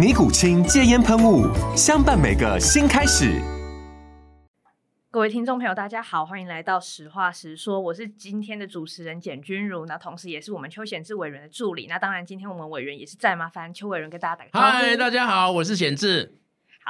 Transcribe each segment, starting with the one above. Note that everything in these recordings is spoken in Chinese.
尼古清戒烟喷雾，相伴每个新开始。各位听众朋友，大家好，欢迎来到实话实说，我是今天的主持人简君如，那同时也是我们邱显志委员的助理。那当然，今天我们委员也是在，麻烦邱委员跟大家打个招呼。嗨，大家好，我是显智。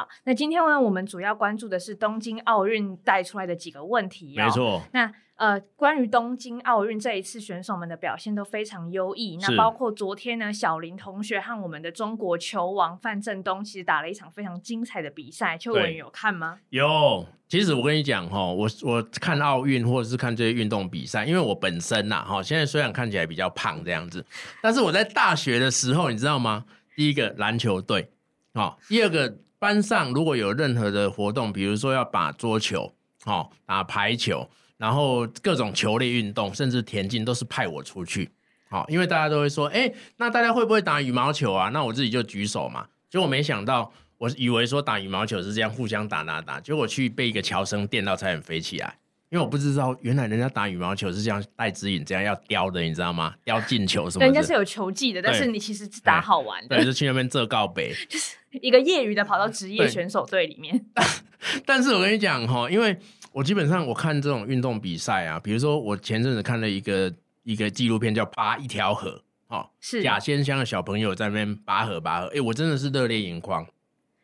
好，那今天呢，我们主要关注的是东京奥运带出来的几个问题。没错，那。呃，关于东京奥运这一次选手们的表现都非常优异。那包括昨天呢，小林同学和我们的中国球王范振东其实打了一场非常精彩的比赛。邱文有看吗？有。其实我跟你讲哈，我我看奥运或者是看这些运动比赛，因为我本身呐哈，现在虽然看起来比较胖这样子，但是我在大学的时候，你知道吗？第一个篮球队，好，第二个班上如果有任何的活动，比如说要把桌球，好，打排球。然后各种球类运动，甚至田径都是派我出去，好，因为大家都会说，哎，那大家会不会打羽毛球啊？那我自己就举手嘛。结果没想到，我以为说打羽毛球是这样互相打打打，结果去被一个桥生电到，差点飞起来。因为我不知道，原来人家打羽毛球是这样带指引，这样要叼的，你知道吗？叼进球什么？人家是有球技的，但是你其实是打好玩的。对，就去那边这告北，就是一个业余的跑到职业选手队里面。但，是我跟你讲哈，因为。我基本上我看这种运动比赛啊，比如说我前阵子看了一个一个纪录片叫《拔一条河》，哦，是甲仙乡的小朋友在那边拔河拔河，哎，我真的是热泪盈眶。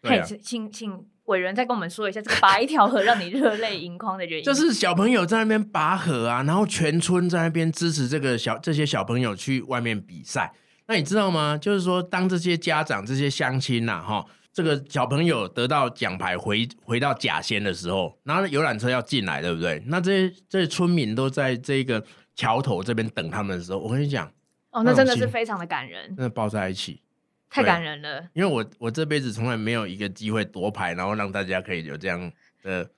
对、啊，请请委员再跟我们说一下这个拔一条河让你热泪盈眶的原因。就是小朋友在那边拔河啊，然后全村在那边支持这个小这些小朋友去外面比赛。那你知道吗？就是说，当这些家长、这些乡亲呐，哈。这个小朋友得到奖牌回回到甲仙的时候，然后游览车要进来，对不对？那这些这些村民都在这个桥头这边等他们的时候，我跟你讲，哦，那真的是非常的感人，真的抱在一起，太感人了。因为我我这辈子从来没有一个机会夺牌，然后让大家可以有这样的，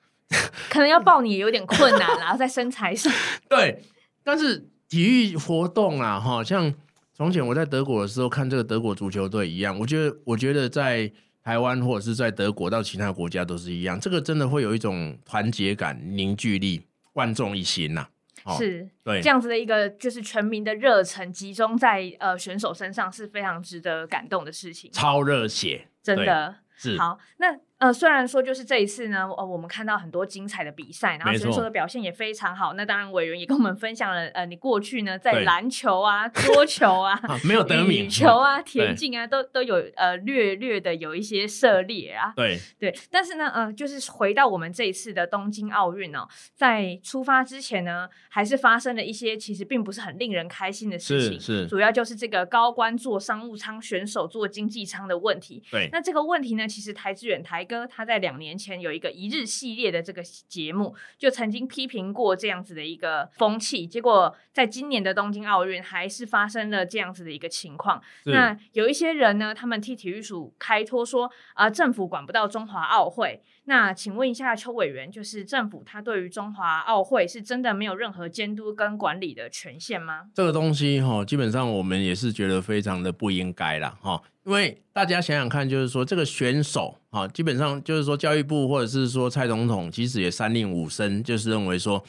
可能要抱你也有点困难啦，在身材上。对，但是体育活动啊，哈，像从前我在德国的时候看这个德国足球队一样，我觉得我觉得在。台湾或者是在德国到其他国家都是一样，这个真的会有一种团结感、凝聚力，万众一心呐、啊。哦、是，对，这样子的一个就是全民的热忱集中在呃选手身上是非常值得感动的事情，超热血，真的是好那。呃，虽然说就是这一次呢，呃，我们看到很多精彩的比赛，然后选手的表现也非常好。那当然，委员也跟我们分享了，呃，你过去呢在篮球啊、桌球啊、啊没有得名羽球啊、田径啊，都都有呃略略的有一些涉猎啊。对对，但是呢，呃，就是回到我们这一次的东京奥运哦，在出发之前呢，还是发生了一些其实并不是很令人开心的事情。是，是主要就是这个高官坐商务舱，选手坐经济舱的问题。对，那这个问题呢，其实台资远台哥他在两年前有一个一日系列的这个节目，就曾经批评过这样子的一个风气，结果在今年的东京奥运还是发生了这样子的一个情况。那有一些人呢，他们替体育署开脱说啊、呃，政府管不到中华奥会。那请问一下邱委员，就是政府他对于中华奥会是真的没有任何监督跟管理的权限吗？这个东西哈，基本上我们也是觉得非常的不应该啦哈。因为大家想想看，就是说这个选手啊，基本上就是说教育部或者是说蔡总统，其实也三令五申，就是认为说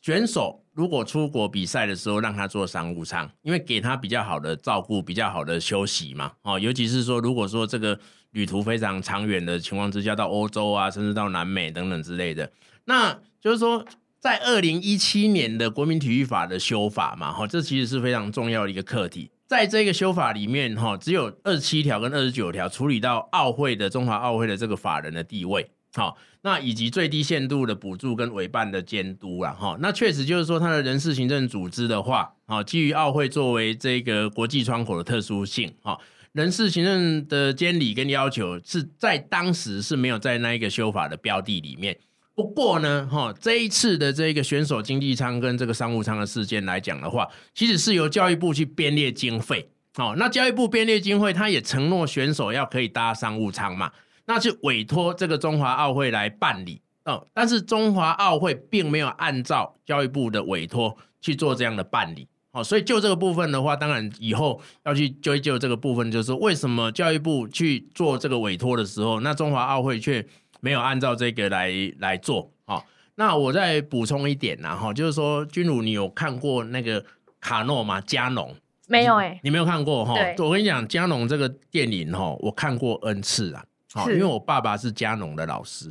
选手如果出国比赛的时候，让他坐商务舱，因为给他比较好的照顾，比较好的休息嘛。哦，尤其是说如果说这个旅途非常长远的情况之下，到欧洲啊，甚至到南美等等之类的，那就是说在二零一七年的国民体育法的修法嘛，哈，这其实是非常重要的一个课题。在这个修法里面，哈，只有二十七条跟二十九条处理到奥会的中华奥会的这个法人的地位，好，那以及最低限度的补助跟委办的监督啦。哈，那确实就是说，它的人事行政组织的话，啊，基于奥会作为这个国际窗口的特殊性，哈，人事行政的监理跟要求是在当时是没有在那一个修法的标的里面。不过呢，哈，这一次的这个选手经济舱跟这个商务舱的事件来讲的话，其实是由教育部去编列经费，哦，那教育部编列经费，他也承诺选手要可以搭商务舱嘛。那就委托这个中华奥会来办理哦，但是中华奥会并没有按照教育部的委托去做这样的办理哦，所以就这个部分的话，当然以后要去追究这个部分，就是为什么教育部去做这个委托的时候，那中华奥会却没有按照这个来来做哦。那我再补充一点呐哈，就是说君如你有看过那个卡诺吗？加农没有哎、欸，你没有看过哈？对，我跟你讲，加农这个电影哈，我看过 N 次啊。好，因为我爸爸是嘉农的老师，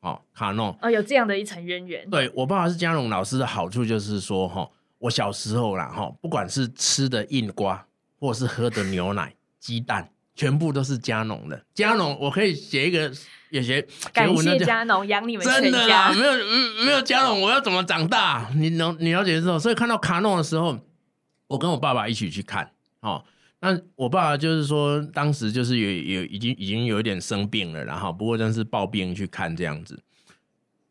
哦，卡诺，哦，有这样的一层渊源。对，我爸爸是嘉农老师的好处就是说，哈，我小时候啦，哈，不管是吃的硬瓜，或是喝的牛奶、鸡蛋，全部都是嘉农的。嘉农，我可以写一个，也写感谢嘉农养你们。真的啦，没有，没有嘉农，我要怎么长大？你能，你了解之后，所以看到卡农的时候，我跟我爸爸一起去看，哦。那我爸就是说，当时就是有有已经已经有一点生病了，然后不过真是抱病去看这样子。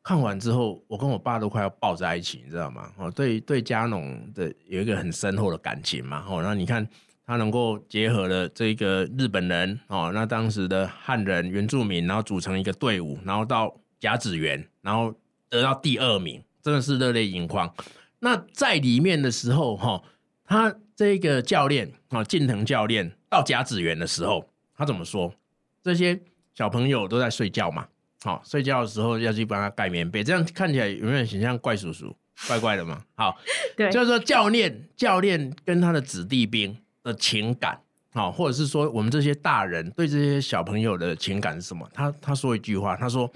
看完之后，我跟我爸都快要抱在一起，你知道吗？哦，对对，嘉农的有一个很深厚的感情嘛。哦，那你看他能够结合了这个日本人哦，那当时的汉人原住民，然后组成一个队伍，然后到甲子园，然后得到第二名，真的是热泪盈眶。那在里面的时候，哈，他。这个教练啊，近藤教练到甲子园的时候，他怎么说？这些小朋友都在睡觉嘛，好，睡觉的时候要去帮他盖棉被，这样看起来有没有很像怪叔叔，怪怪的嘛？好，对，就是说教练教练跟他的子弟兵的情感，好，或者是说我们这些大人对这些小朋友的情感是什么？他他说一句话，他说：“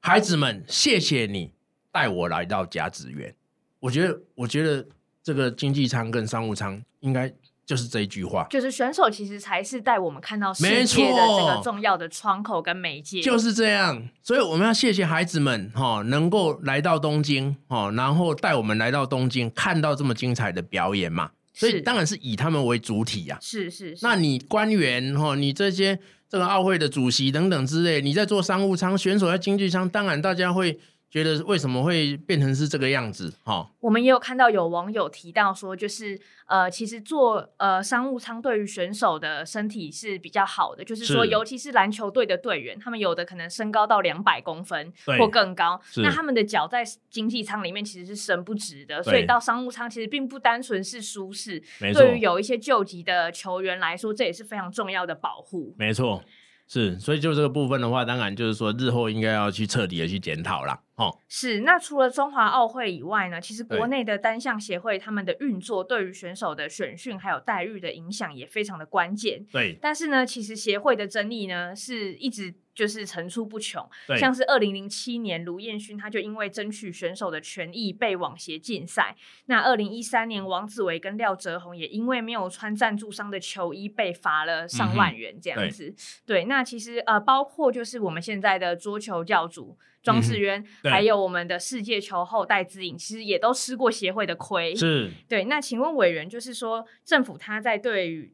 孩子们，谢谢你带我来到甲子园。”我觉得，我觉得。这个经济舱跟商务舱应该就是这一句话，就是选手其实才是带我们看到世界的这个重要的窗口跟媒介，就是这样。所以我们要谢谢孩子们哈，能够来到东京哈，然后带我们来到东京看到这么精彩的表演嘛。所以当然是以他们为主体呀。是是。那你官员哈，你这些这个奥会的主席等等之类，你在做商务舱，选手在经济舱，当然大家会。觉得为什么会变成是这个样子？哈，我们也有看到有网友提到说，就是呃，其实做呃商务舱对于选手的身体是比较好的，就是说，尤其是篮球队的队员，他们有的可能身高到两百公分或更高，那他们的脚在经济舱里面其实是伸不直的，所以到商务舱其实并不单纯是舒适，对于有一些救急的球员来说，这也是非常重要的保护。没错。是，所以就这个部分的话，当然就是说日后应该要去彻底的去检讨啦。哦。是，那除了中华奥会以外呢，其实国内的单项协会他们的运作，对于选手的选训还有待遇的影响也非常的关键。对，但是呢，其实协会的争议呢是一直。就是层出不穷，像是二零零七年卢彦勋他就因为争取选手的权益被网协禁赛。那二零一三年王子维跟廖哲宏也因为没有穿赞助商的球衣被罚了上万元这样子。嗯、对，对，那其实呃，包括就是我们现在的桌球教主庄智渊，嗯、还有我们的世界球后戴资颖，其实也都吃过协会的亏。是，对。那请问委员，就是说政府他在对于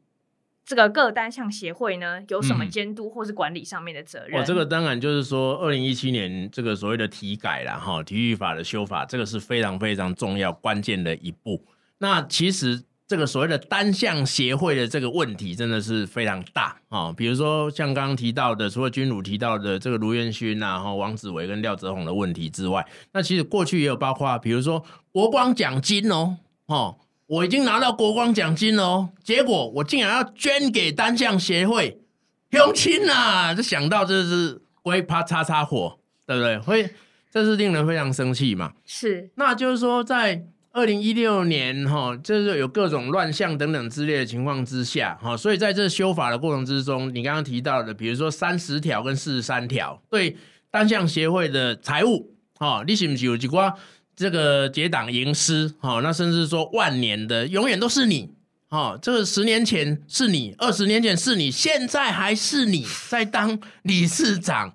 这个各单项协会呢，有什么监督或是管理上面的责任？我、嗯哦、这个当然就是说，二零一七年这个所谓的体改啦，哈，体育法的修法，这个是非常非常重要关键的一步。那其实这个所谓的单项协会的这个问题，真的是非常大啊。比如说像刚刚提到的，除了君儒提到的这个卢彦勋啊，哈，王子维跟廖泽宏的问题之外，那其实过去也有包括，比如说国光奖金哦，哦。我已经拿到国光奖金了哦，结果我竟然要捐给单项协会，用亲啊，就想到这是会啪擦擦火，对不对？会，这是令人非常生气嘛。是，那就是说，在二零一六年哈，就是有各种乱象等等之类的情况之下哈，所以在这修法的过程之中，你刚刚提到的，比如说三十条跟四十三条，对单项协会的财务，哈，你是不是有几挂？这个结党营私，哈，那甚至说万年的永远都是你，哈，这个十年前是你，二十年前是你，现在还是你在当理事长，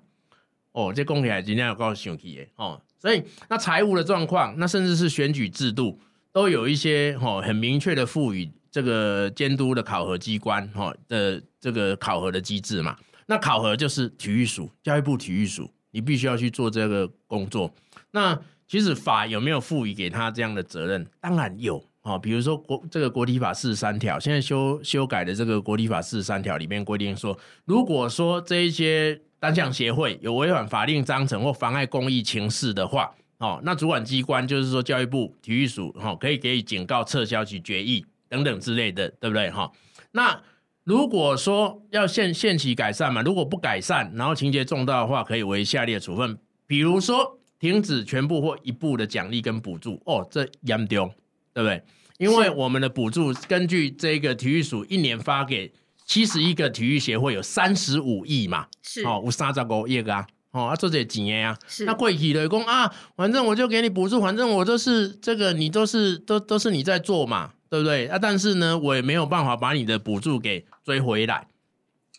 哦，这公起来今天要告诉兄弟哦，所以那财务的状况，那甚至是选举制度，都有一些哦很明确的赋予这个监督的考核机关哈的这个考核的机制嘛。那考核就是体育署，教育部体育署，你必须要去做这个工作。那其实法有没有赋予给他这样的责任？当然有啊，比如说国这个国体法四十三条，现在修修改的这个国体法四十三条里面规定说，如果说这一些单项协会有违反法令章程或妨碍公益情事的话，哦，那主管机关就是说教育部体育署，哈，可以给予警告、撤销其决议等等之类的，对不对？哈，那。如果说要限限期改善嘛，如果不改善，然后情节重大的话，可以为下列处分，比如说停止全部或一部的奖励跟补助。哦，这严重，对不对？因为我们的补助根据这个体育署一年发给七十一个体育协会有三十五亿嘛，是哦，有三十五亿啊，哦，啊，做这几年啊，是那贵体的工啊，反正我就给你补助，反正我都是这个，你都是都都是你在做嘛。对不对啊？但是呢，我也没有办法把你的补助给追回来，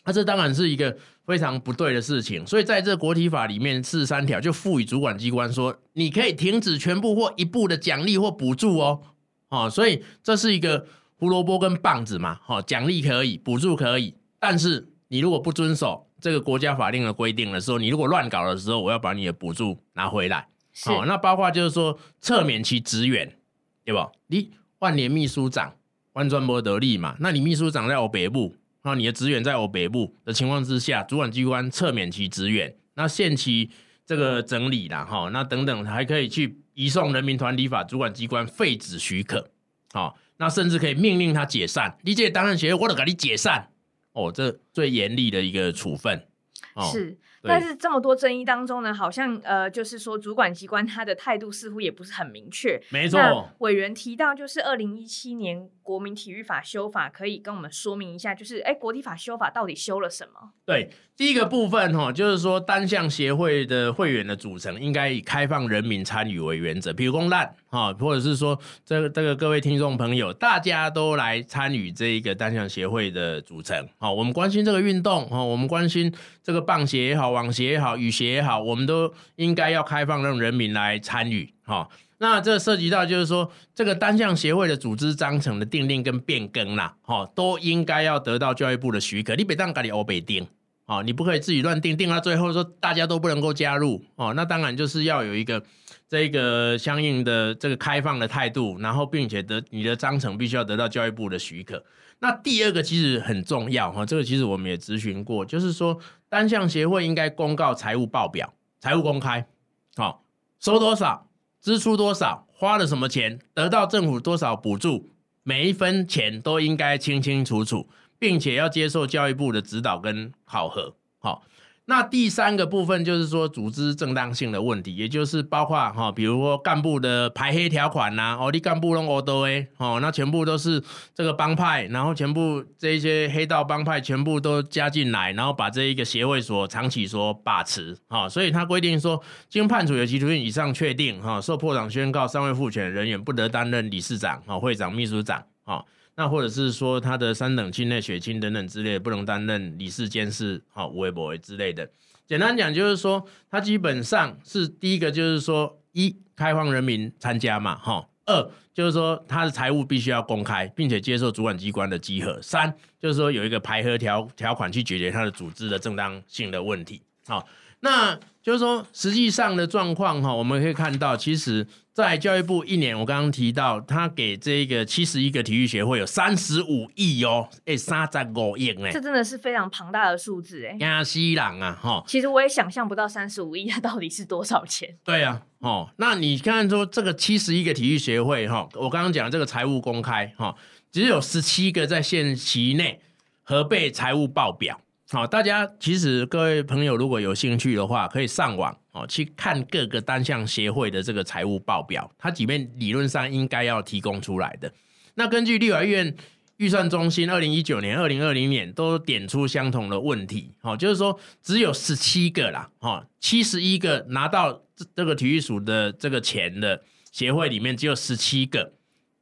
那、啊、这当然是一个非常不对的事情。所以在这国体法里面四十三条就赋予主管机关说，你可以停止全部或一部的奖励或补助哦。哦，所以这是一个胡萝卜跟棒子嘛。哦，奖励可以，补助可以，但是你如果不遵守这个国家法令的规定的时候，你如果乱搞的时候，我要把你的补助拿回来。好、哦，那包括就是说撤免其职员，对吧？你。万年秘书长完全没得利嘛？那你秘书长在我北部，那你的职员在我北部的情况之下，主管机关撤免其职员，那限期这个整理啦，哈，那等等还可以去移送人民团体法主管机关废止许可，好，那甚至可以命令他解散。理解当然协会，我得给你解散，哦，这最严厉的一个处分，哦，是。但是这么多争议当中呢，好像呃，就是说主管机关他的态度似乎也不是很明确。没错，委员提到就是二零一七年国民体育法修法，可以跟我们说明一下，就是哎，国体法修法到底修了什么？对，第一个部分哈，就是说单项协会的会员的组成应该以开放人民参与为原则，比如公烂哈，或者是说这个这个各位听众朋友，大家都来参与这一个单项协会的组成。好，我们关心这个运动哈，我们关心这个棒协也好。网协也好，羽协也好，我们都应该要开放让人民来参与。哈，那这涉及到就是说，这个单项协会的组织章程的订定跟变更啦，哈，都应该要得到教育部的许可。你别当咖喱欧北定，哦，你不可以自己乱定，定到最后说大家都不能够加入，哦，那当然就是要有一个这个相应的这个开放的态度，然后并且得你的章程必须要得到教育部的许可。那第二个其实很重要哈，这个其实我们也咨询过，就是说单项协会应该公告财务报表，财务公开，好，收多少，支出多少，花了什么钱，得到政府多少补助，每一分钱都应该清清楚楚，并且要接受教育部的指导跟考核，好。那第三个部分就是说组织正当性的问题，也就是包括哈，比如说干部的排黑条款呐、啊，哦，你干部拢恶多诶，哦，那全部都是这个帮派，然后全部这些黑道帮派全部都加进来，然后把这一个协会所长期所把持，哈，所以他规定说，经判处有期徒刑以上确定，哈，受破产宣告，尚未复权人员不得担任理事长、哈会长、秘书长，哈。那或者是说他的三等亲内血亲等等之类不能担任理事监事，好，无为不为之类的。简单讲就是说，他基本上是第一个就是说，一开放人民参加嘛，哈。二就是说他的财务必须要公开，并且接受主管机关的稽核。三就是说有一个排核条条款去解决他的组织的正当性的问题。好，那就是说实际上的状况哈，我们可以看到其实。在教育部一年，我刚刚提到，他给这个七十一个体育协会有三十五亿哦，哎，三十五亿哎，这真的是非常庞大的数字哎。亚西郎啊，哈，其实我也想象不到三十五亿它到底是多少钱。对啊，哦，那你看说这个七十一个体育协会哈，我刚刚讲这个财务公开哈，只有十七个在限期内核备财务报表。好，大家其实各位朋友如果有兴趣的话，可以上网哦去看各个单项协会的这个财务报表，它里面理论上应该要提供出来的。那根据立法院预算中心二零一九年、二零二零年都点出相同的问题，哦，就是说只有十七个啦，哦，七十一个拿到这个体育署的这个钱的协会里面只有十七个，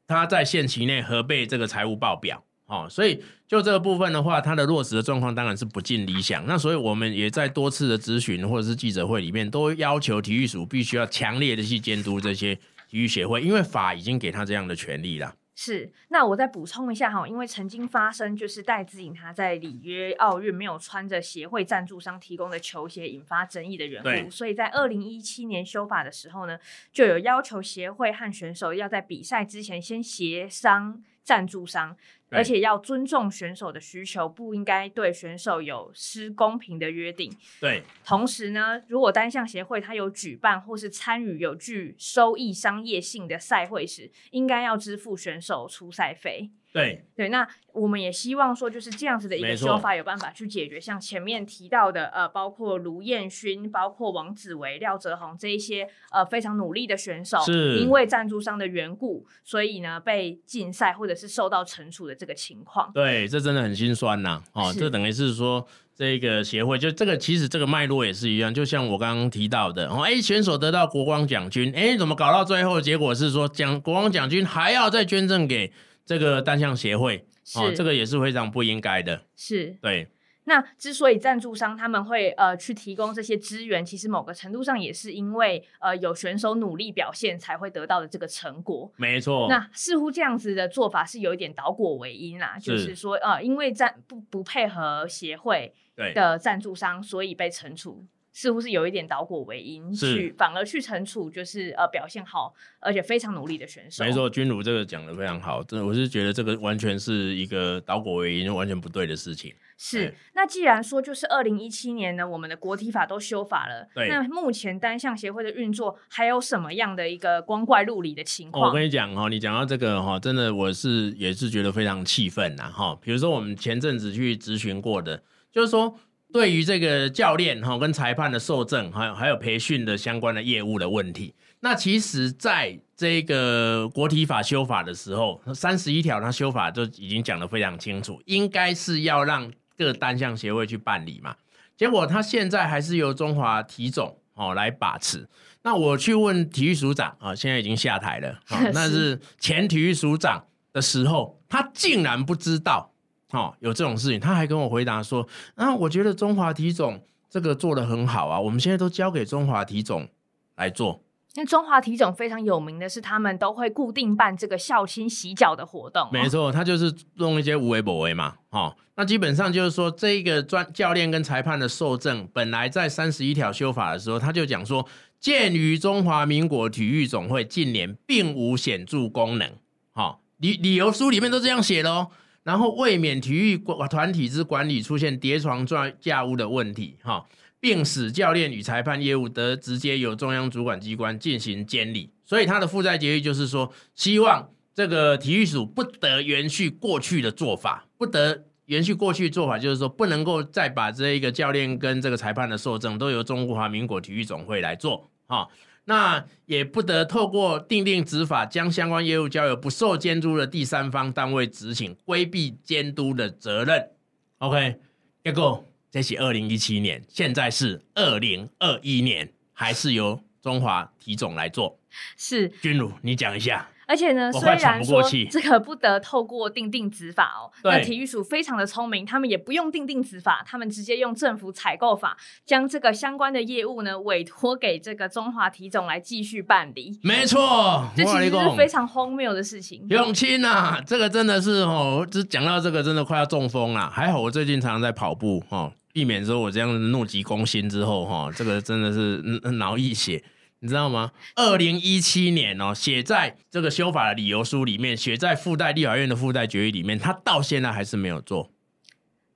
他在限期内核备这个财务报表。哦，所以就这个部分的话，它的落实的状况当然是不尽理想。那所以我们也在多次的咨询或者是记者会里面，都要求体育署必须要强烈的去监督这些体育协会，因为法已经给他这样的权利了。是，那我再补充一下哈，因为曾经发生就是戴资颖他在里约奥运没有穿着协会赞助商提供的球鞋引发争议的缘故，所以在二零一七年修法的时候呢，就有要求协会和选手要在比赛之前先协商赞助商。而且要尊重选手的需求，不应该对选手有失公平的约定。对，同时呢，如果单项协会它有举办或是参与有具收益商业性的赛会时，应该要支付选手出赛费。对对，那我们也希望说，就是这样子的一个修法有办法去解决，像前面提到的，呃，包括卢彦勋、包括王子维、廖泽宏这一些呃非常努力的选手，是因为赞助商的缘故，所以呢被禁赛或者是受到惩处的这个情况。对，这真的很心酸呐，哦，是这等于是说这个协会就这个其实这个脉络也是一样，就像我刚刚提到的，哦，哎，选手得到国光奖金，哎，怎么搞到最后的结果是说奖国光奖金还要再捐赠给？这个单项协会是哦，这个也是非常不应该的。是，对。那之所以赞助商他们会呃去提供这些资源，其实某个程度上也是因为呃有选手努力表现才会得到的这个成果。没错。那似乎这样子的做法是有一点倒果为因啦，是就是说呃因为赞不不配合协会的赞助商，所以被惩处。似乎是有一点倒果为因，是去反而去惩处，就是呃表现好而且非常努力的选手。没错，君如这个讲的非常好，真的我是觉得这个完全是一个倒果为因，完全不对的事情。是，对那既然说就是二零一七年呢，我们的国体法都修法了，对那目前单项协会的运作还有什么样的一个光怪陆离的情况？我跟你讲哈，你讲到这个哈，真的我是也是觉得非常气愤呐哈。比如说我们前阵子去咨询过的，就是说。对于这个教练哈跟裁判的受证，还有还有培训的相关的业务的问题，那其实在这个国体法修法的时候，三十一条它修法就已经讲得非常清楚，应该是要让各单项协会去办理嘛。结果他现在还是由中华体总哦来把持。那我去问体育署长啊，现在已经下台了，那是前体育署长的时候，他竟然不知道。哦，有这种事情，他还跟我回答说：“啊，我觉得中华体总这个做得很好啊，我们现在都交给中华体总来做。那中华体总非常有名的是，他们都会固定办这个孝亲洗脚的活动。没错，他就是弄一些无为不为嘛。哦，那基本上就是说，这一个专教练跟裁判的受证，本来在三十一条修法的时候，他就讲说，鉴于中华民国体育总会近年并无显著功能，好，理理由书里面都这样写的哦。”然后为免体育团体之管理出现叠床架架屋的问题，哈，并使教练与裁判业务得直接由中央主管机关进行监理，所以他的负债决议就是说，希望这个体育署不得延续过去的做法，不得延续过去做法，就是说不能够再把这一个教练跟这个裁判的受证都由中华民国体育总会来做，哈。那也不得透过定定执法，将相关业务交由不受监督的第三方单位执行，规避监督的责任。OK，结果这是二零一七年，现在是二零二一年，还是由中华体总来做？是，君如，你讲一下。而且呢，虽然说这个不得透过定定执法哦，那体育署非常的聪明，他们也不用定定执法，他们直接用政府采购法，将这个相关的业务呢委托给这个中华体总来继续办理。没错，这其实是非常荒谬的事情。永清呐，这个真的是哦，只讲到这个真的快要中风了。还好我最近常常在跑步哦，避免说我这样怒急攻心之后哈，这个真的是脑溢血。你知道吗？二零一七年哦，写在这个修法的理由书里面，写在附带立法院的附带决议里面，他到现在还是没有做。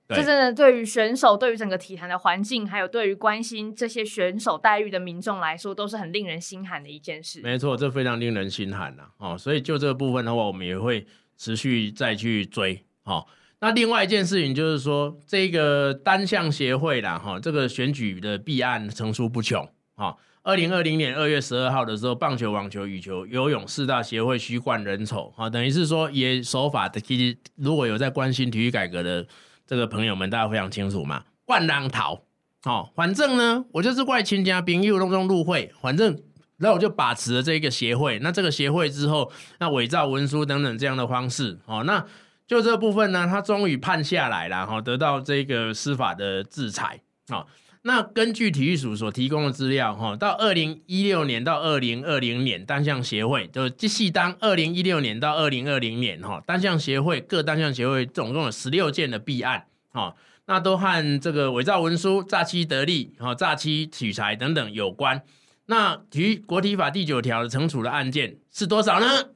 这真的对于选手、对于整个体坛的环境，还有对于关心这些选手待遇的民众来说，都是很令人心寒的一件事。没错，这非常令人心寒呐、啊！哦，所以就这个部分的话，我们也会持续再去追。哦，那另外一件事情就是说，这个单项协会啦，哈、哦，这个选举的弊案层出不穷。哈、哦。二零二零年二月十二号的时候，棒球、网球、羽球、游泳四大协会虚冠人丑，啊，等于是说也守法的。其实如果有在关心体育改革的这个朋友们，大家非常清楚嘛。冠浪逃，哦，反正呢，我就是怪亲家兵又弄中入会，反正然后我就把持了这个协会。那这个协会之后，那伪造文书等等这样的方式，哦，那就这部分呢，他终于判下来了，哈，得到这个司法的制裁，好。那根据体育署所提供的资料，哈，到二零一六年到二零二零年单项协会，就即系当二零一六年到二零二零年，哈，单项协会各单项协会总共有十六件的弊案，哈，那都和这个伪造文书、诈欺得利、哈、诈欺取财等等有关。那体育国体法第九条的惩处的案件是多少呢？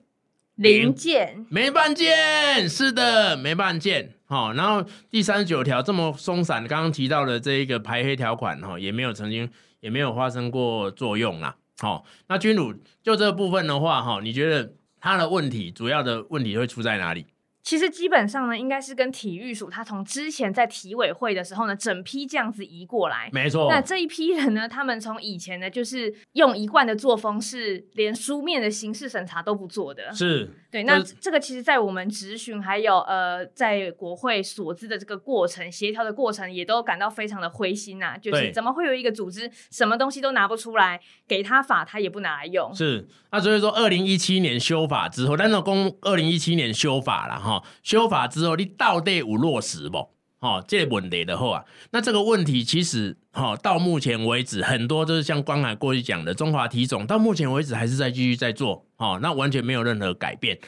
零件，没办件，是的，没办件。好，然后第三十九条这么松散，刚刚提到的这一个排黑条款，哈，也没有曾经也没有发生过作用啦。好，那君鲁就这部分的话，哈，你觉得他的问题主要的问题会出在哪里？其实基本上呢，应该是跟体育署他从之前在体委会的时候呢，整批这样子移过来。没错。那这一批人呢，他们从以前呢，就是用一贯的作风，是连书面的刑事审查都不做的。是。对。那这个其实，在我们质询还有呃，在国会所知的这个过程协调的过程，也都感到非常的灰心呐、啊。就是怎么会有一个组织，什么东西都拿不出来，给他法他也不拿来用。是。那所以说，二零一七年修法之后，但是公二零一七年修法了哈。修法之后，你到底有落实不？好，这问题的话，那这个问题其实，好，到目前为止，很多就是像光海过去讲的，中华体总到目前为止还是在继续在做，好，那完全没有任何改变。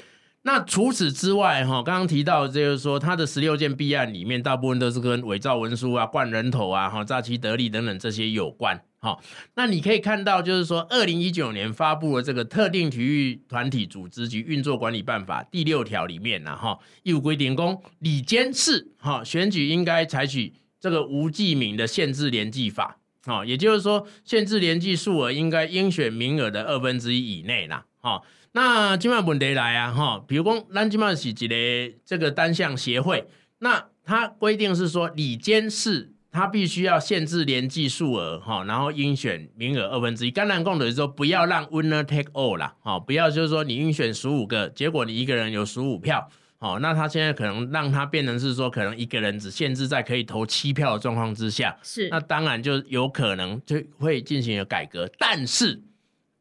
那除此之外，哈，刚刚提到就是说，他的十六件弊案里面，大部分都是跟伪造文书啊、灌人头啊、哈、诈欺得利等等这些有关。哈，那你可以看到，就是说，二零一九年发布了这个特定体育团体组织及运作管理办法第六条里面呢，哈，义务规定公，理监事哈选举应该采取这个无记名的限制联计法，哈，也就是说，限制联计数额应该应选名额的二分之一以内啦，哈。那今晚问题来啊，哈，比如说，咱今晚是一个这个单项协会，那它规定是说，里监事。他必须要限制联计数额哈，然后应选名额二分之一。刚才讲的是说，不要让 winner take all 啦，哈，不要就是说你应选十五个，结果你一个人有十五票，好，那他现在可能让他变成是说，可能一个人只限制在可以投七票的状况之下，是，那当然就有可能就会进行了改革。但是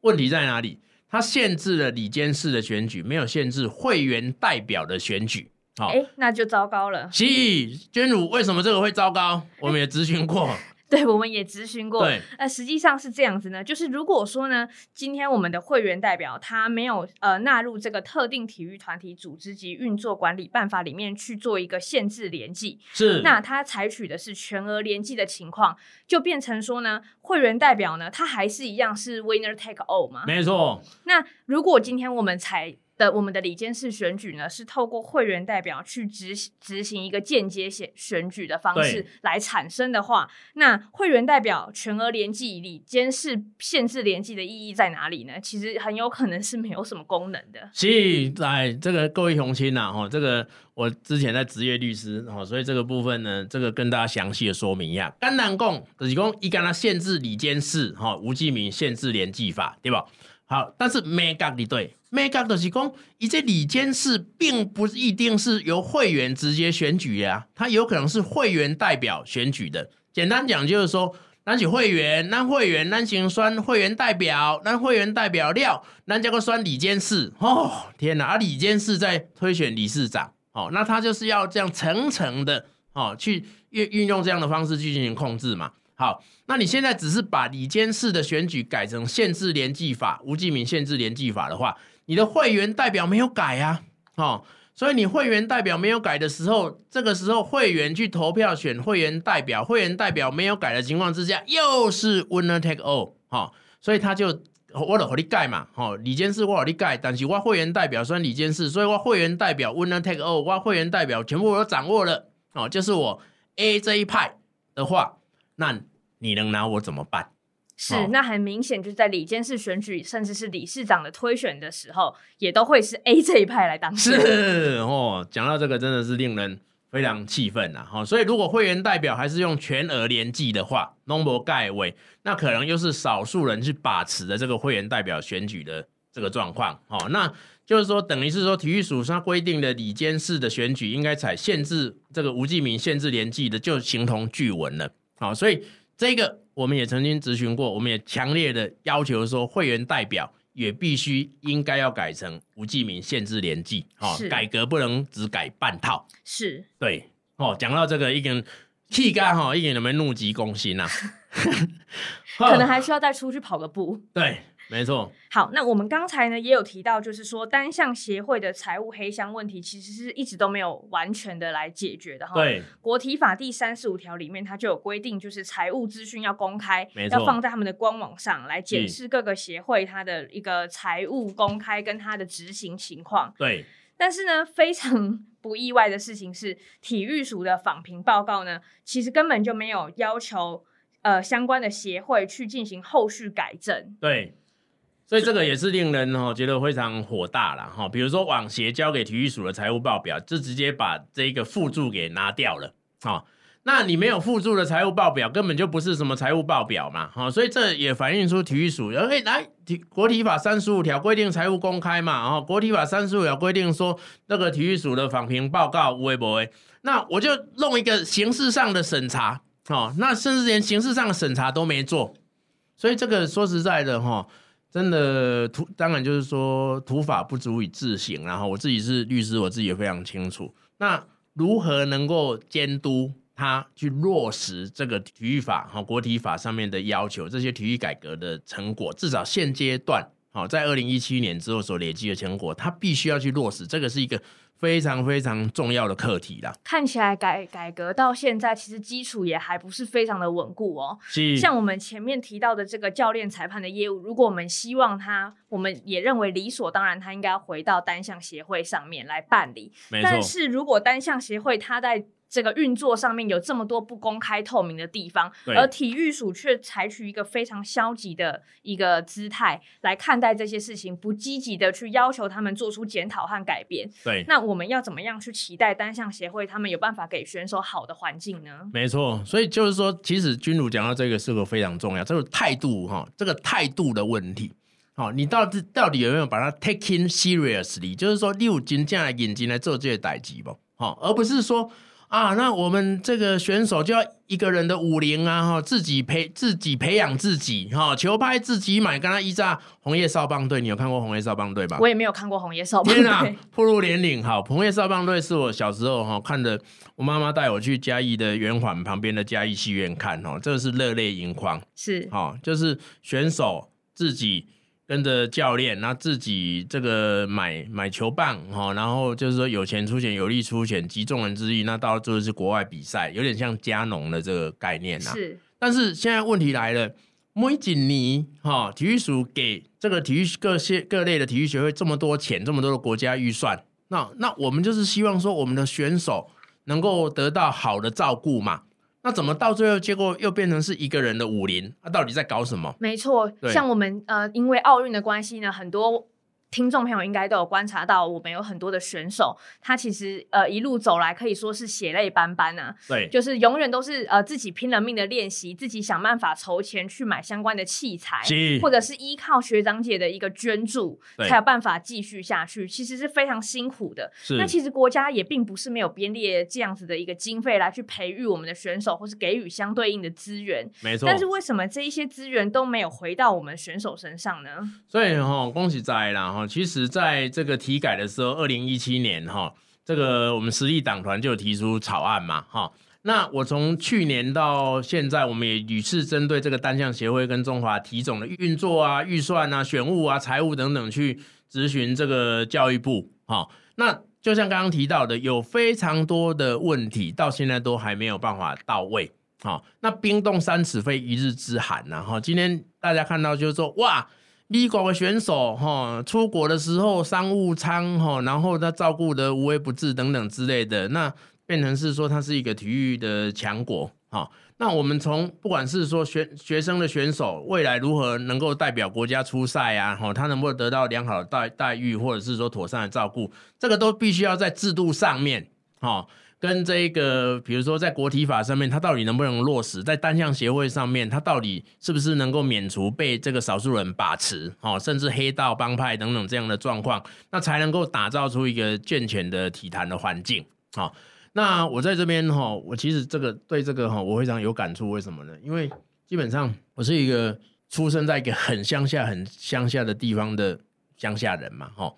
问题在哪里？他限制了里监事的选举，没有限制会员代表的选举。好，那就糟糕了。是，君如，为什么这个会糟糕？我们也咨询过。欸、对，我们也咨询过。对，那实际上是这样子呢，就是如果说呢，今天我们的会员代表他没有呃纳入这个特定体育团体组织及运作管理办法里面去做一个限制联计，是，那他采取的是全额联计的情况，就变成说呢，会员代表呢，他还是一样是 winner take all 吗？没错。那如果今天我们采的我们的理监事选举呢，是透过会员代表去执执行一个间接选选举的方式来产生的话，那会员代表全额联计，理监事限制联计的意义在哪里呢？其实很有可能是没有什么功能的。是，在这个各位雄亲呐，哈，这个我之前在职业律师，哈，所以这个部分呢，这个跟大家详细的说明一下。甘南共，就是讲一干他限制理监事，哈，无记名限制联计法，对吧？好，但是没讲的对。每个都是讲，一些理监事并不一定是由会员直接选举呀啊，他有可能是会员代表选举的。简单讲就是说，咱是会员，咱会员，咱先选会员代表，咱会员代表料，咱这个选理监事。哦，天哪！而理监事在推选理事长，哦，那他就是要这样层层的哦，去运运用这样的方式去进行控制嘛。好，那你现在只是把理监事的选举改成限制联计法、无记名限制联计法的话。你的会员代表没有改啊，哦，所以你会员代表没有改的时候，这个时候会员去投票选会员代表，会员代表没有改的情况之下，又是 winner take all，哦，所以他就我了和你改嘛，哦，理监事我和你改，但是我会员代表算理监事，所以我会员代表 winner take all，我会员代表全部我都掌握了，哦，就是我 A 这一派的话，那你能拿我怎么办？是，那很明显就是在里监事选举，甚至是理事长的推选的时候，也都会是 A 这一派来当选。是哦，讲到这个真的是令人非常气愤呐！哈，所以如果会员代表还是用全额联计的话，number 盖位，那可能又是少数人去把持的这个会员代表选举的这个状况。哦，那就是说，等于是说，体育署它规定的里监事的选举应该采限制这个无记名、限制联计的，就形同具文了。好，哦，所以这个。我们也曾经咨询过，我们也强烈的要求说，会员代表也必须应该要改成无记名限制年纪，哦，改革不能只改半套。是，对，哦，讲到这个一根气干哈，一个人有没有怒急攻心呐？可能还需要再出去跑个步。对。没错，好，那我们刚才呢也有提到，就是说单项协会的财务黑箱问题，其实是一直都没有完全的来解决的哈。对，国体法第三十五条里面，它就有规定，就是财务资讯要公开，要放在他们的官网上来检视各个协会它的一个财务公开跟它的执行情况。对，但是呢，非常 不意外的事情是，体育署的访评报告呢，其实根本就没有要求呃相关的协会去进行后续改正。对。所以这个也是令人哈觉得非常火大了哈，比如说网协交给体育署的财务报表，就直接把这个附注给拿掉了啊。那你没有附注的财务报表，根本就不是什么财务报表嘛哈。所以这也反映出体育署，哎来体国体法三十五条规定财务公开嘛，然后国体法三十五条规定说那个体育署的访评报告会不会？那我就弄一个形式上的审查哦，那甚至连形式上的审查都没做，所以这个说实在的哈。真的土，当然就是说土法不足以自省。然后我自己是律师，我自己也非常清楚。那如何能够监督他去落实这个体育法和国体法上面的要求？这些体育改革的成果，至少现阶段，好，在二零一七年之后所累积的成果，他必须要去落实。这个是一个。非常非常重要的课题啦。看起来改改革到现在，其实基础也还不是非常的稳固哦。是。像我们前面提到的这个教练裁判的业务，如果我们希望他，我们也认为理所当然，他应该要回到单项协会上面来办理。没错。但是如果单项协会他在这个运作上面有这么多不公开透明的地方，而体育署却采取一个非常消极的一个姿态来看待这些事情，不积极的去要求他们做出检讨和改变。对，那我们要怎么样去期待单项协会他们有办法给选手好的环境呢？没错，所以就是说，其实君儒讲到这个是个非常重要，这个态度哈，这个态度的问题。好，你到底到底有没有把它 taking seriously？就是说，你有真正的眼睛来做这些代志不？好，而不是说。啊，那我们这个选手就要一个人的武林啊，哈，自己培自己培养自己，哈，球拍自己买，跟他一扎红叶少棒队，你有看过红叶少棒队吧？我也没有看过红叶少棒队。天啊，破入年龄，好，红叶少棒队是我小时候哈看的，我妈妈带我去嘉义的圆环旁边的嘉义戏院看，哦，这个是热泪盈眶，是，好，就是选手自己。跟着教练，那自己这个买买球棒哈，然后就是说有钱出钱，有力出钱，集众人之力，那到最后是国外比赛，有点像加农的这个概念呐。是，但是现在问题来了，每一年哈，体育署给这个体育各些各类的体育学会这么多钱，这么多的国家预算，那那我们就是希望说，我们的选手能够得到好的照顾嘛。那怎么到最后结果又变成是一个人的武林？他到底在搞什么？没错，像我们呃，因为奥运的关系呢，很多。听众朋友应该都有观察到，我们有很多的选手，他其实呃一路走来可以说是血泪斑斑啊。对，就是永远都是呃自己拼了命的练习，自己想办法筹钱去买相关的器材，或者是依靠学长姐的一个捐助，才有办法继续下去。其实是非常辛苦的。那其实国家也并不是没有编列这样子的一个经费来去培育我们的选手，或是给予相对应的资源。没错。但是为什么这一些资源都没有回到我们选手身上呢？所以哈，恭喜在啦哈。其实，在这个体改的时候，二零一七年哈，这个我们实力党团就有提出草案嘛哈。那我从去年到现在，我们也屡次针对这个单项协会跟中华体总的运作啊、预算啊、选务啊、财务等等去咨询这个教育部哈。那就像刚刚提到的，有非常多的问题到现在都还没有办法到位。好，那冰冻三尺非一日之寒呐哈。今天大家看到就是说哇。美国的选手哈，出国的时候商务舱哈，然后他照顾的无微不至等等之类的，那变成是说他是一个体育的强国哈。那我们从不管是说学学生的选手未来如何能够代表国家出赛啊，哈，他能不能得到良好的待待遇，或者是说妥善的照顾，这个都必须要在制度上面哈。跟这个，比如说在国体法上面，它到底能不能落实？在单项协会上面，它到底是不是能够免除被这个少数人把持，哦，甚至黑道帮派等等这样的状况，那才能够打造出一个健全的体坛的环境。好，那我在这边哈，我其实这个对这个哈，我非常有感触。为什么呢？因为基本上我是一个出生在一个很乡下、很乡下的地方的乡下人嘛，哈。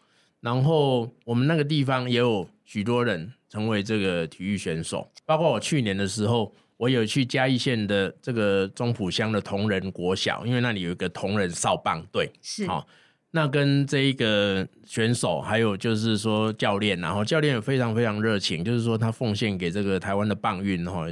然后我们那个地方也有许多人成为这个体育选手，包括我去年的时候，我有去嘉义县的这个中埔乡的同仁国小，因为那里有一个同仁少棒队，是好。那跟这一个选手，还有就是说教练，然后教练也非常非常热情，就是说他奉献给这个台湾的棒运，哈，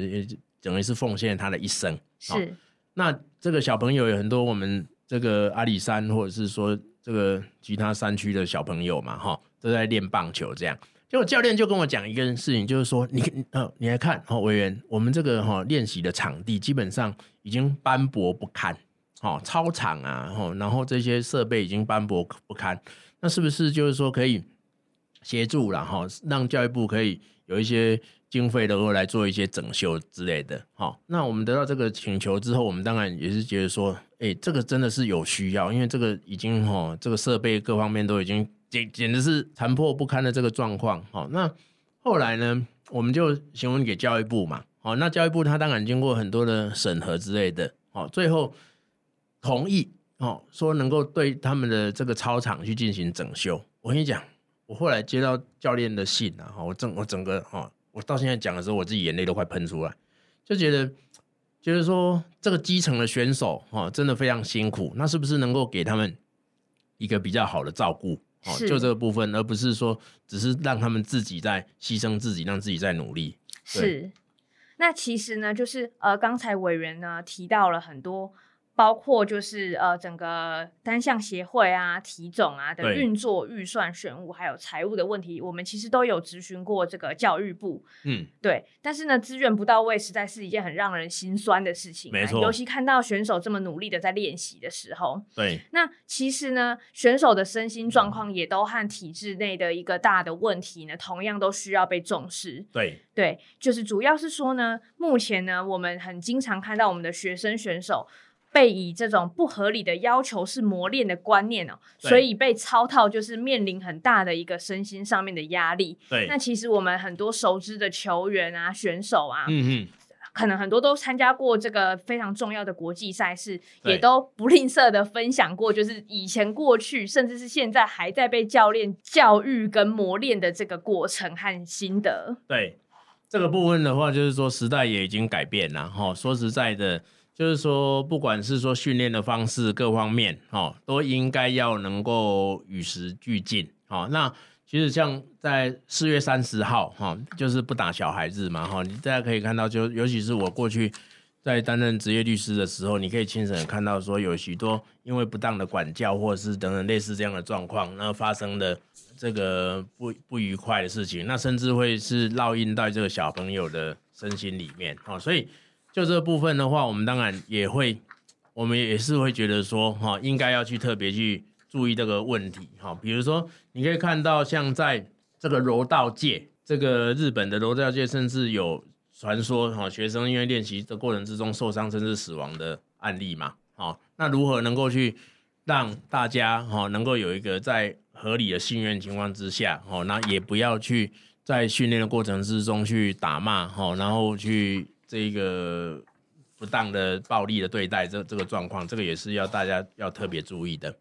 等于是奉献他的一生。是。那这个小朋友有很多，我们这个阿里山，或者是说这个其他山区的小朋友嘛，哈，都在练棒球这样。结果教练就跟我讲一个事情，就是说，你，呃，你来看，哈，委员，我们这个哈练习的场地基本上已经斑驳不堪。哦，操场啊，然后这些设备已经斑驳不堪，那是不是就是说可以协助了哈，让教育部可以有一些经费的话来做一些整修之类的？好，那我们得到这个请求之后，我们当然也是觉得说，哎，这个真的是有需要，因为这个已经哈，这个设备各方面都已经简简直是残破不堪的这个状况。好，那后来呢，我们就询问给教育部嘛，好，那教育部他当然经过很多的审核之类的，好，最后。同意哦，说能够对他们的这个操场去进行整修。我跟你讲，我后来接到教练的信啊，我整我整个哈，我到现在讲的时候，我自己眼泪都快喷出来，就觉得就是说这个基层的选手哈，真的非常辛苦。那是不是能够给他们一个比较好的照顾？哦，就这个部分，而不是说只是让他们自己在牺牲自己，让自己在努力。是。那其实呢，就是呃，刚才委员呢提到了很多。包括就是呃整个单项协会啊、体总啊的运作预算选务，还有财务的问题，我们其实都有咨询过这个教育部。嗯，对。但是呢，资源不到位，实在是一件很让人心酸的事情。没错。尤其看到选手这么努力的在练习的时候。对。那其实呢，选手的身心状况也都和体制内的一个大的问题呢，同样都需要被重视。对。对，就是主要是说呢，目前呢，我们很经常看到我们的学生选手。被以这种不合理的要求是磨练的观念哦，所以被操套就是面临很大的一个身心上面的压力。对，那其实我们很多熟知的球员啊、选手啊，嗯嗯可能很多都参加过这个非常重要的国际赛事，也都不吝啬的分享过，就是以前过去，甚至是现在还在被教练教育跟磨练的这个过程和心得。对，这个部分的话，就是说时代也已经改变了哈。说实在的。就是说，不管是说训练的方式各方面，哦，都应该要能够与时俱进，哦。那其实像在四月三十号，哈，就是不打小孩子嘛，哈，你大家可以看到，就尤其是我过去在担任职业律师的时候，你可以亲身看到说，有许多因为不当的管教或者是等等类似这样的状况，那发生的这个不不愉快的事情，那甚至会是烙印在这个小朋友的身心里面，哦，所以。就这部分的话，我们当然也会，我们也是会觉得说，哈，应该要去特别去注意这个问题，哈，比如说你可以看到，像在这个柔道界，这个日本的柔道界，甚至有传说，哈，学生因为练习的过程之中受伤甚至死亡的案例嘛，好，那如何能够去让大家，哈，能够有一个在合理的信任情况之下，哈，那也不要去在训练的过程之中去打骂，哈，然后去。这一个不当的暴力的对待，这这个状况，这个也是要大家要特别注意的。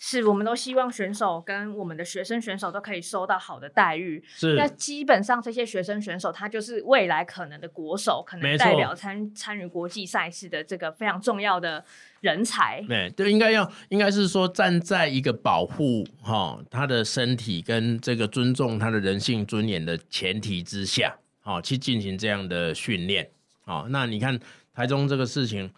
是，我们都希望选手跟我们的学生选手都可以收到好的待遇。是，那基本上这些学生选手，他就是未来可能的国手，可能代表参参与国际赛事的这个非常重要的人才。对，对，应该要应该是说站在一个保护哈、哦、他的身体跟这个尊重他的人性尊严的前提之下，好、哦、去进行这样的训练。好，那你看台中这个事情，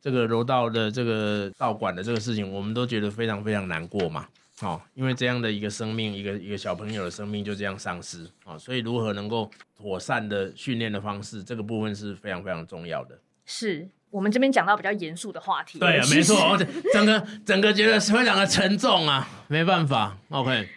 这个柔道的这个道馆的这个事情，我们都觉得非常非常难过嘛。好，因为这样的一个生命，一个一个小朋友的生命就这样丧失啊，所以如何能够妥善的训练的方式，这个部分是非常非常重要的。是我们这边讲到比较严肃的话题，对啊，没错，整个整个觉得非常的沉重啊，没办法，OK。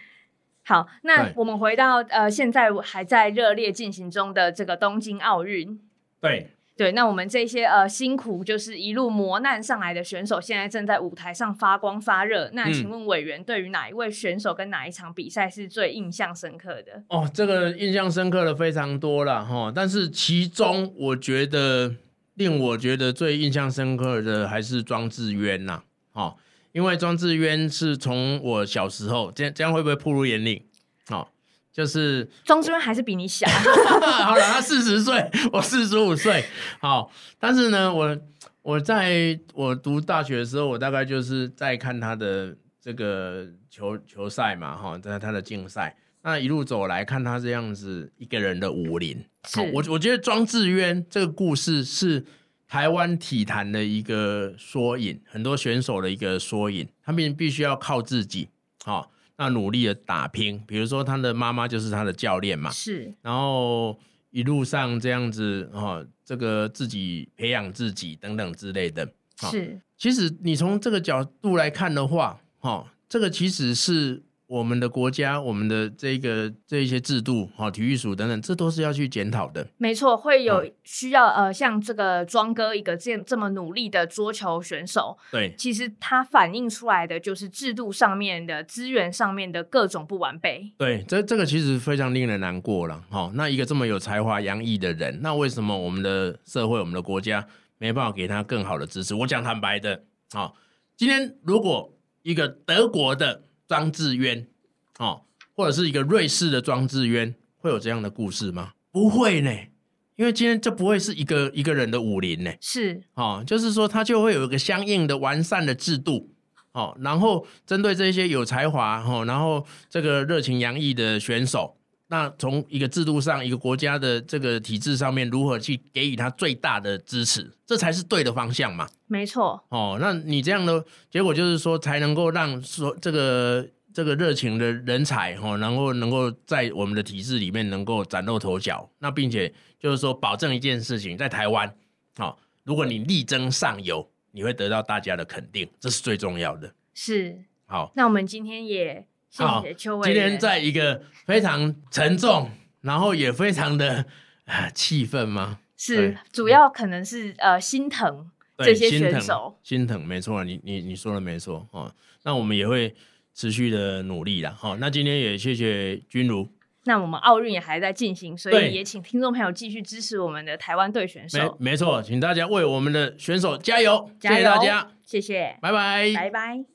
好，那我们回到呃，现在还在热烈进行中的这个东京奥运。对对，那我们这些呃辛苦就是一路磨难上来的选手，现在正在舞台上发光发热。那请问委员，对于哪一位选手跟哪一场比赛是最印象深刻的？哦，这个印象深刻的非常多了哈，但是其中我觉得令我觉得最印象深刻的还是庄智渊呐。哦，因为庄智渊是从我小时候，这样这样会不会暴露年龄？哦，就是庄智渊还是比你小 好了，他四十岁，我四十五岁，好，但是呢，我我在我读大学的时候，我大概就是在看他的这个球球赛嘛，哈，在他的竞赛，那一路走来看他这样子一个人的武林，好我我觉得庄智渊这个故事是。台湾体坛的一个缩影，很多选手的一个缩影，他们必须要靠自己，好、哦，那努力的打拼。比如说，他的妈妈就是他的教练嘛，是，然后一路上这样子，哦，这个自己培养自己等等之类的，哦、是。其实你从这个角度来看的话，哦，这个其实是。我们的国家，我们的这个这一些制度，哈，体育署等等，这都是要去检讨的。没错，会有需要、嗯、呃，像这个庄哥一个这这么努力的桌球选手，对，其实他反映出来的就是制度上面的资源上面的各种不完备。对，这这个其实非常令人难过了。哈，那一个这么有才华洋溢的人，那为什么我们的社会、我们的国家没办法给他更好的支持？我讲坦白的，好，今天如果一个德国的。庄智渊，哦，或者是一个瑞士的庄智渊，会有这样的故事吗？不会呢，因为今天这不会是一个一个人的武林呢，是。哦，就是说他就会有一个相应的完善的制度，哦，然后针对这些有才华，哦，然后这个热情洋溢的选手，那从一个制度上，一个国家的这个体制上面，如何去给予他最大的支持，这才是对的方向嘛。没错。哦，那你这样的结果就是说，才能够让说这个这个热情的人才，哦，然后能够在我们的体制里面能够崭露头角。那并且就是说，保证一件事情，在台湾，哦，如果你力争上游，你会得到大家的肯定，这是最重要的。是。好，那我们今天也。谢谢邱委。今天在一个非常沉重，然后也非常的啊气愤吗？是，主要可能是呃心疼这些选手，心疼，没错，你你你说的没错哦。那我们也会持续的努力啦。好，那今天也谢谢君如。那我们奥运也还在进行，所以也请听众朋友继续支持我们的台湾队选手。没没错，请大家为我们的选手加油，加油，谢谢大家，谢谢，拜拜，拜拜。